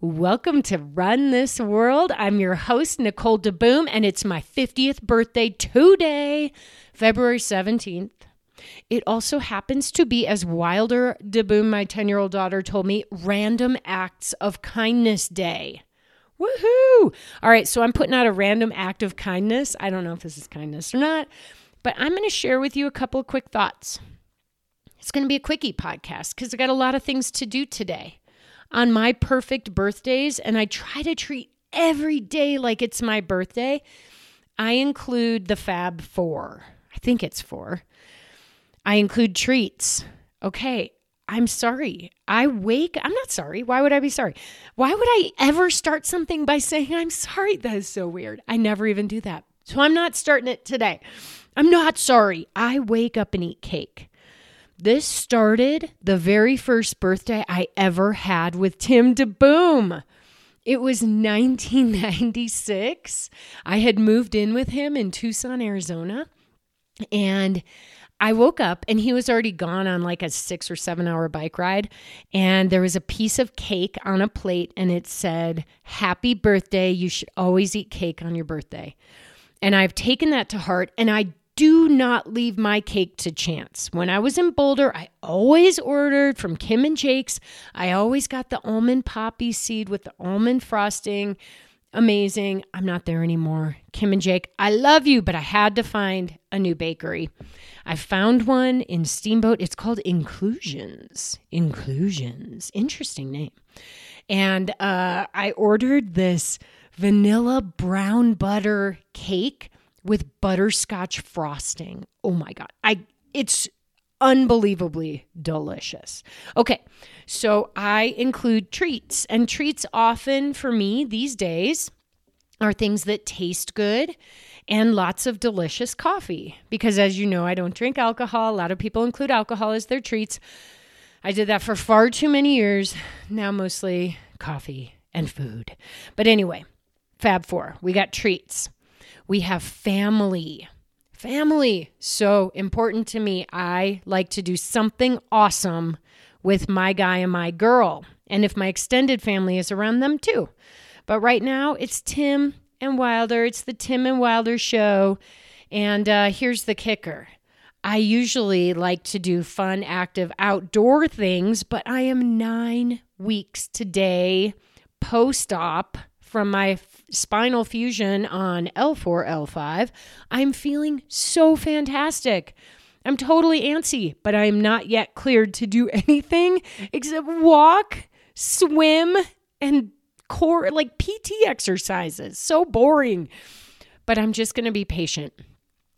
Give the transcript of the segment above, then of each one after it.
Welcome to Run This World. I'm your host, Nicole DeBoom, and it's my 50th birthday today, February 17th. It also happens to be, as Wilder DeBoom, my 10 year old daughter, told me, Random Acts of Kindness Day. Woohoo! All right, so I'm putting out a random act of kindness. I don't know if this is kindness or not, but I'm going to share with you a couple of quick thoughts. It's going to be a quickie podcast because I got a lot of things to do today on my perfect birthdays, and I try to treat every day like it's my birthday. I include the Fab Four. I think it's four. I include treats. Okay, I'm sorry. I wake, I'm not sorry. Why would I be sorry? Why would I ever start something by saying I'm sorry? That is so weird. I never even do that. So I'm not starting it today. I'm not sorry. I wake up and eat cake. This started the very first birthday I ever had with Tim DeBoom. It was 1996. I had moved in with him in Tucson, Arizona. And I woke up and he was already gone on like a six or seven hour bike ride. And there was a piece of cake on a plate and it said, Happy birthday. You should always eat cake on your birthday. And I've taken that to heart and I do not leave my cake to chance. When I was in Boulder, I always ordered from Kim and Jake's. I always got the almond poppy seed with the almond frosting amazing. I'm not there anymore. Kim and Jake, I love you, but I had to find a new bakery. I found one in Steamboat. It's called Inclusions. Inclusions. Interesting name. And uh, I ordered this vanilla brown butter cake with butterscotch frosting. Oh my god. I it's unbelievably delicious. Okay, so I include treats, and treats often for me these days are things that taste good and lots of delicious coffee. Because as you know, I don't drink alcohol. A lot of people include alcohol as their treats. I did that for far too many years. Now, mostly coffee and food. But anyway, Fab Four, we got treats. We have family. Family, so important to me. I like to do something awesome with my guy and my girl. And if my extended family is around them too. But right now, it's Tim and Wilder. It's the Tim and Wilder show. And uh, here's the kicker I usually like to do fun, active outdoor things, but I am nine weeks today post op from my f- spinal fusion on L4, L5, I'm feeling so fantastic. I'm totally antsy, but I'm not yet cleared to do anything except walk, swim, and core like PT exercises. So boring. But I'm just going to be patient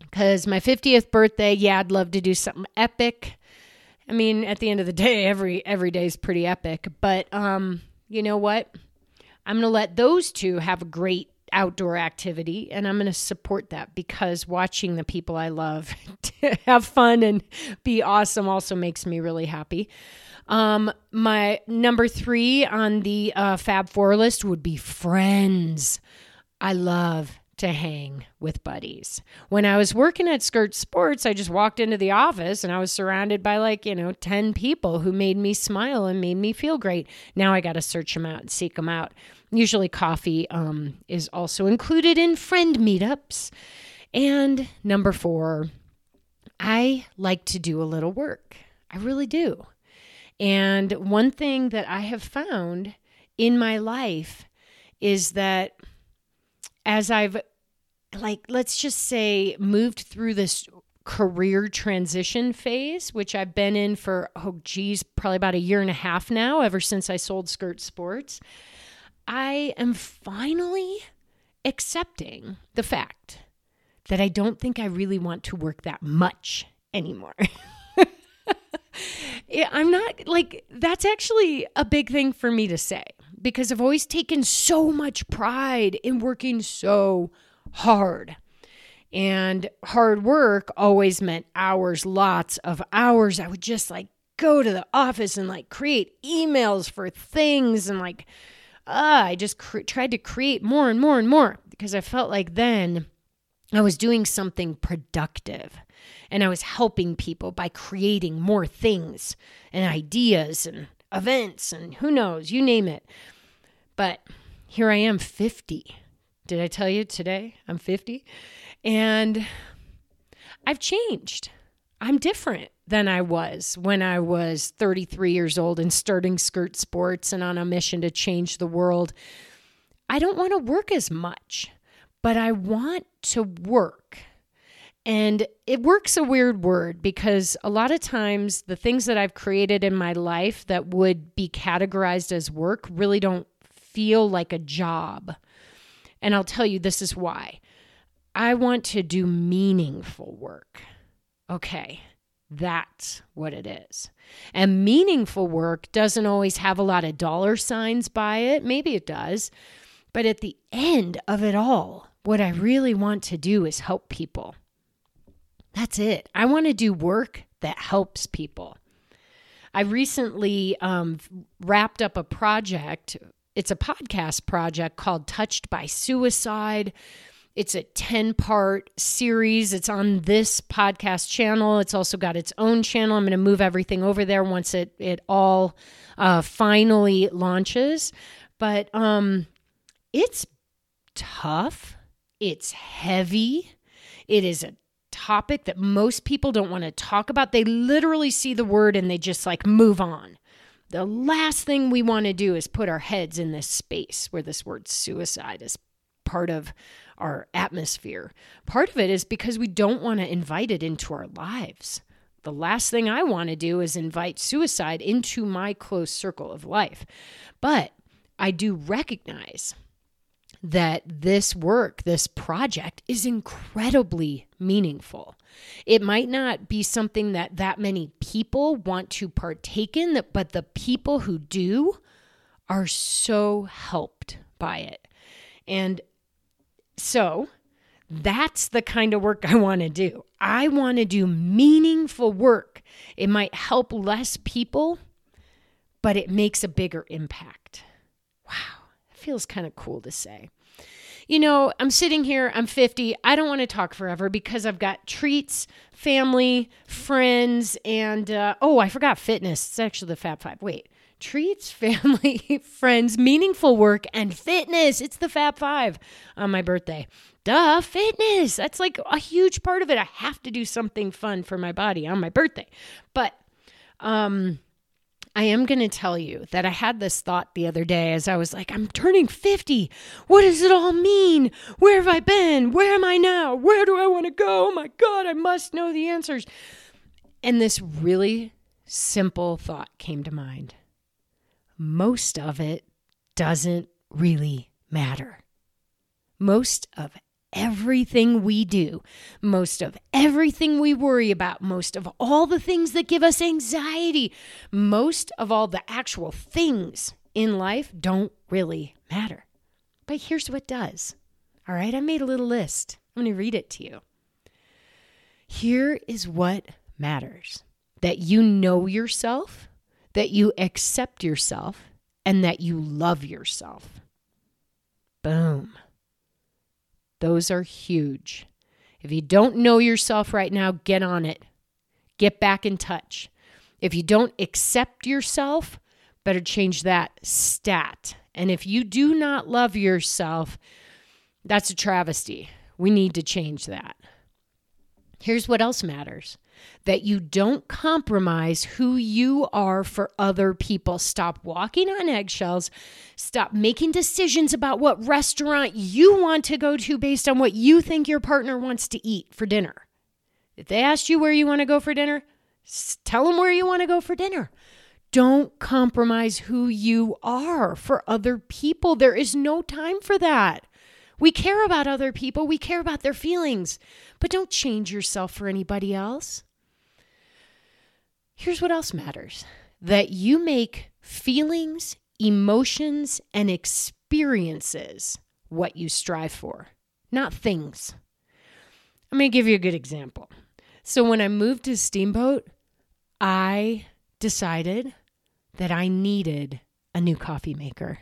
because my 50th birthday, yeah, I'd love to do something epic. I mean, at the end of the day, every every day is pretty epic, but um, you know what? I'm going to let those two have a great outdoor activity and I'm going to support that because watching the people I love have fun and be awesome also makes me really happy. Um, my number three on the uh, Fab Four list would be friends. I love to hang with buddies. When I was working at Skirt Sports, I just walked into the office and I was surrounded by like, you know, 10 people who made me smile and made me feel great. Now I got to search them out and seek them out. Usually coffee um, is also included in friend meetups. And number four, I like to do a little work. I really do. And one thing that I have found in my life is that as I've, like, let's just say, moved through this career transition phase, which I've been in for, oh, geez, probably about a year and a half now, ever since I sold Skirt Sports, I am finally accepting the fact that I don't think I really want to work that much anymore. I'm not like, that's actually a big thing for me to say because I've always taken so much pride in working so hard. And hard work always meant hours, lots of hours. I would just like go to the office and like create emails for things and like, uh, I just cre- tried to create more and more and more because I felt like then I was doing something productive and I was helping people by creating more things and ideas and events and who knows, you name it. But here I am, 50. Did I tell you today I'm 50? And I've changed. I'm different than I was when I was 33 years old and starting skirt sports and on a mission to change the world. I don't want to work as much, but I want to work. And it works a weird word because a lot of times the things that I've created in my life that would be categorized as work really don't feel like a job. And I'll tell you this is why. I want to do meaningful work. Okay, that's what it is. And meaningful work doesn't always have a lot of dollar signs by it. Maybe it does. But at the end of it all, what I really want to do is help people. That's it. I want to do work that helps people. I recently um, wrapped up a project. It's a podcast project called Touched by Suicide. It's a 10 part series. It's on this podcast channel. It's also got its own channel. I'm going to move everything over there once it, it all uh, finally launches. But um, it's tough, it's heavy, it is a topic that most people don't want to talk about. They literally see the word and they just like move on. The last thing we want to do is put our heads in this space where this word suicide is part of our atmosphere. Part of it is because we don't want to invite it into our lives. The last thing I want to do is invite suicide into my close circle of life. But I do recognize that this work, this project is incredibly meaningful. It might not be something that that many people want to partake in, but the people who do are so helped by it. And so that's the kind of work I want to do. I want to do meaningful work. It might help less people, but it makes a bigger impact. Wow, feels kind of cool to say. You know, I'm sitting here, I'm 50. I don't want to talk forever because I've got treats, family, friends, and uh, oh, I forgot fitness. It's actually the Fab Five. Wait, treats, family, friends, meaningful work, and fitness. It's the Fab Five on my birthday. Duh, fitness. That's like a huge part of it. I have to do something fun for my body on my birthday. But um I am going to tell you that I had this thought the other day as I was like, I'm turning 50. What does it all mean? Where have I been? Where am I now? Where do I want to go? Oh my God, I must know the answers. And this really simple thought came to mind most of it doesn't really matter. Most of everything we do, most of everything we worry about, most of all the things that give us anxiety, most of all the actual things in life don't really matter. But here's what does. All right, I made a little list. I'm going to read it to you. Here is what matters that you know yourself that you accept yourself and that you love yourself. Boom. Those are huge. If you don't know yourself right now, get on it. Get back in touch. If you don't accept yourself, better change that stat. And if you do not love yourself, that's a travesty. We need to change that. Here's what else matters that you don't compromise who you are for other people. Stop walking on eggshells. Stop making decisions about what restaurant you want to go to based on what you think your partner wants to eat for dinner. If they ask you where you want to go for dinner, tell them where you want to go for dinner. Don't compromise who you are for other people. There is no time for that. We care about other people, we care about their feelings, but don't change yourself for anybody else. Here's what else matters that you make feelings, emotions, and experiences what you strive for, not things. I'm going to give you a good example. So, when I moved to Steamboat, I decided that I needed a new coffee maker.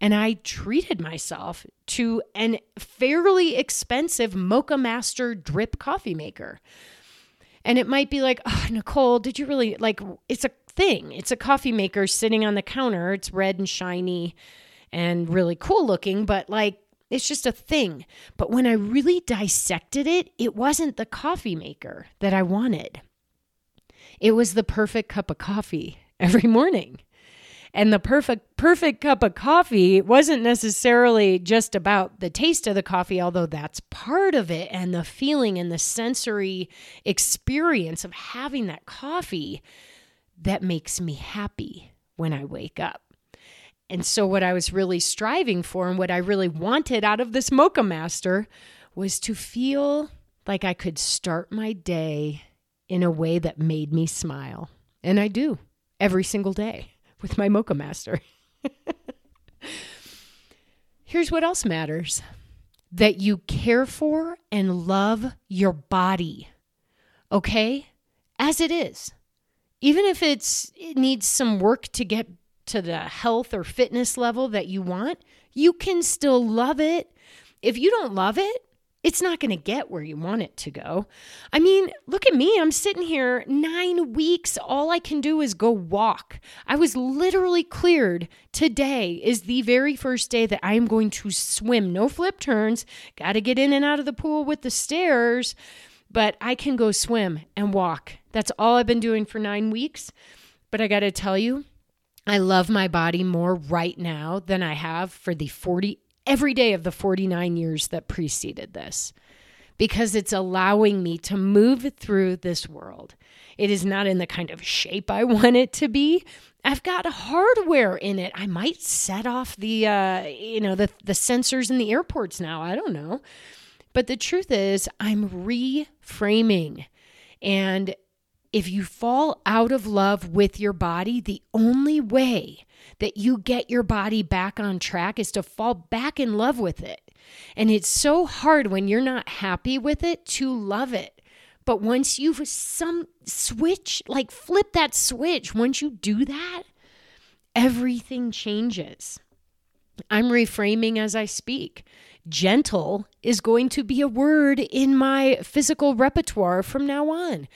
And I treated myself to an fairly expensive Moccamaster drip coffee maker. And it might be like, oh, Nicole, did you really like it's a thing? It's a coffee maker sitting on the counter. It's red and shiny. and really cool looking, but like it's just a thing. But when I really dissected it, it wasn't the coffee maker that I wanted. It was the perfect cup of coffee every morning. And the perfect perfect cup of coffee wasn't necessarily just about the taste of the coffee, although that's part of it and the feeling and the sensory experience of having that coffee that makes me happy when I wake up. And so, what I was really striving for and what I really wanted out of this Moccamaster was to feel like I could start my day in a way that made me smile. And I do every single day with my Moccamaster. Here's what else matters that you care for and love your body. Okay? As it is. Even if it's it needs some work to get to the health or fitness level that you want, you can still love it. If you don't love it, it's not going to get where you want it to go. I mean, look at me. I'm sitting here nine weeks. All I can do is go walk. I was literally cleared. Today is the very first day that I am going to swim. No flip turns. Got to get in and out of the pool with the stairs, but I can go swim and walk. That's all I've been doing for nine weeks. But I got to tell you, I love my body more right now than I have for the 40 every day of the 49 years that preceded this because it's allowing me to move through this world. It is not in the kind of shape I want it to be. I've got hardware in it. I might set off the uh, you know the the sensors in the airports now. I don't know. But the truth is I'm reframing and if you fall out of love with your body, the only way that you get your body back on track is to fall back in love with it. And it's so hard when you're not happy with it to love it. But once you've some switch, like flip that switch, once you do that, everything changes. I'm reframing as I speak. Gentle is going to be a word in my physical repertoire from now on.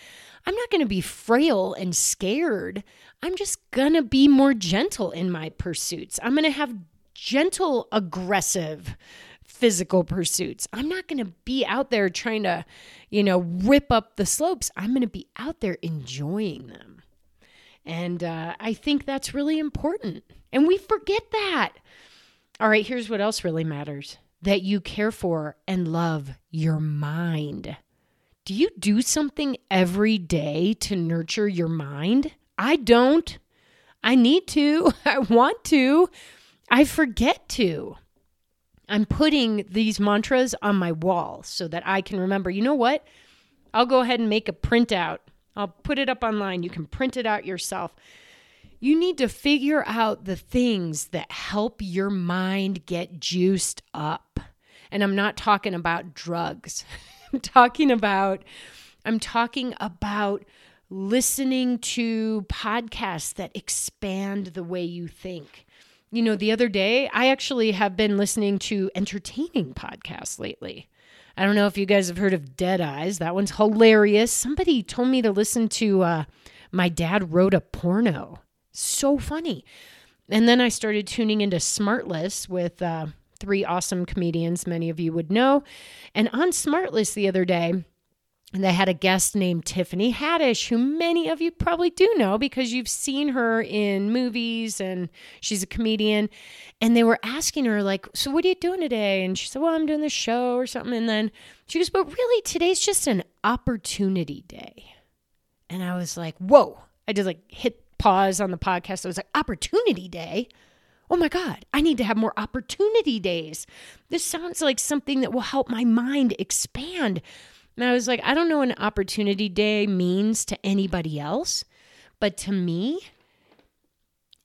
I'm not going to be frail and scared. I'm just going to be more gentle in my pursuits. I'm going to have gentle, aggressive physical pursuits. I'm not going to be out there trying to, you know, rip up the slopes. I'm going to be out there enjoying them. And uh, I think that's really important. And we forget that. All right, here's what else really matters that you care for and love your mind. Do you do something every day to nurture your mind? I don't. I need to. I want to. I forget to. I'm putting these mantras on my wall so that I can remember, you know what? I'll go ahead and make a printout. I'll put it up online. You can print it out yourself. You need to figure out the things that help your mind get juiced up. And I'm not talking about drugs. I'm talking about I'm talking about listening to podcasts that expand the way you think. You know, the other day, I actually have been listening to entertaining podcasts lately. I don't know if you guys have heard of Dead Eyes. That one's hilarious. Somebody told me to listen to uh, My Dad Wrote a Porno. So funny. And then I started tuning into Smartless with uh, three awesome comedians many of you would know. And on Smartless the other day, they had a guest named Tiffany Haddish, who many of you probably do know because you've seen her in movies and she's a comedian. And they were asking her, like, So what are you doing today? And she said, Well, I'm doing this show or something. And then she goes, But really, today's just an opportunity day. And I was like, Whoa. I just like hit pause on the podcast. I was like, Opportunity day? Oh my God, I need to have more opportunity days. This sounds like something that will help my mind expand. And I was like, I don't know what an opportunity day means to anybody else, but to me,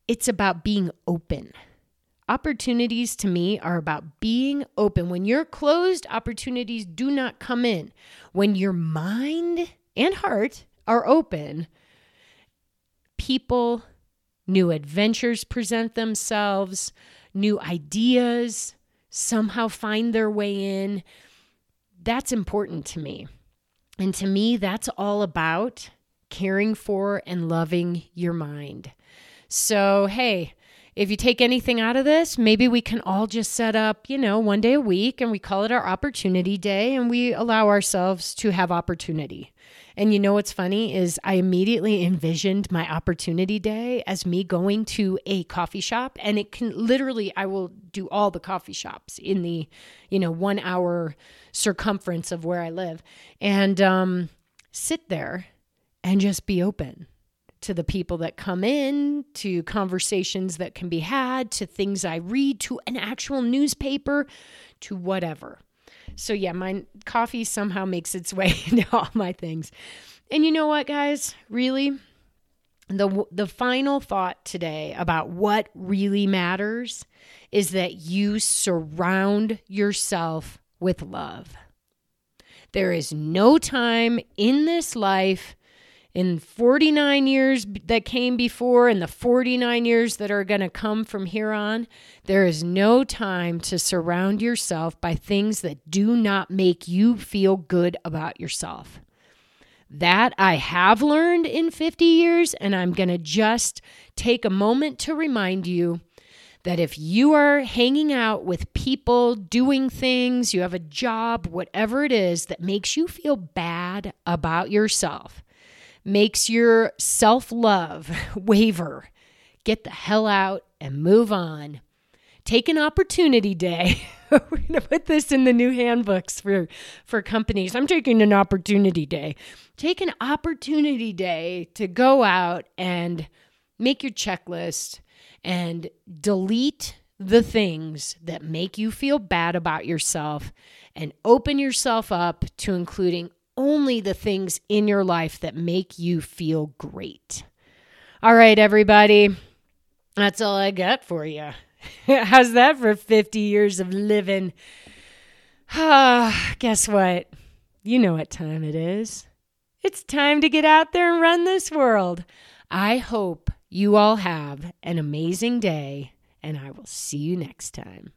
it's about being open. Opportunities to me are about being open. When you're closed, opportunities do not come in. When your mind and heart are open, people New adventures present themselves, new ideas somehow find their way in. That's important to me. And to me, that's all about caring for and loving your mind. So, hey, if you take anything out of this, maybe we can all just set up, you know, one day a week and we call it our opportunity day and we allow ourselves to have opportunity. And you know what's funny is I immediately envisioned my opportunity day as me going to a coffee shop and it can literally I will do all the coffee shops in the, you know, 1 hour circumference of where I live and um sit there and just be open to the people that come in, to conversations that can be had, to things I read, to an actual newspaper, to whatever. So, yeah, my coffee somehow makes its way into all my things. And you know what, guys? Really? The, the final thought today about what really matters is that you surround yourself with love. There is no time in this life in 49 years that came before and the 49 years that are going to come from here on, there is no time to surround yourself by things that do not make you feel good about yourself. That I have learned in 50 years, and I'm going to just take a moment to remind you that if you are hanging out with people, doing things, you have a job, whatever it is that makes you feel bad about yourself, makes your self love waver, get the hell out and move on. Take an opportunity day. We're going to put this in the new handbooks for, for companies. I'm taking an opportunity day. Take an opportunity day to go out and make your checklist and delete the things that make you feel bad about yourself and open yourself up to including only the things in your life that make you feel great. All right, everybody. That's all I got for you. How's that for 50 years of living? Ah, guess what? You know what time it is. It's time to get out there and run this world. I hope you all have an amazing day, and I will see you next time.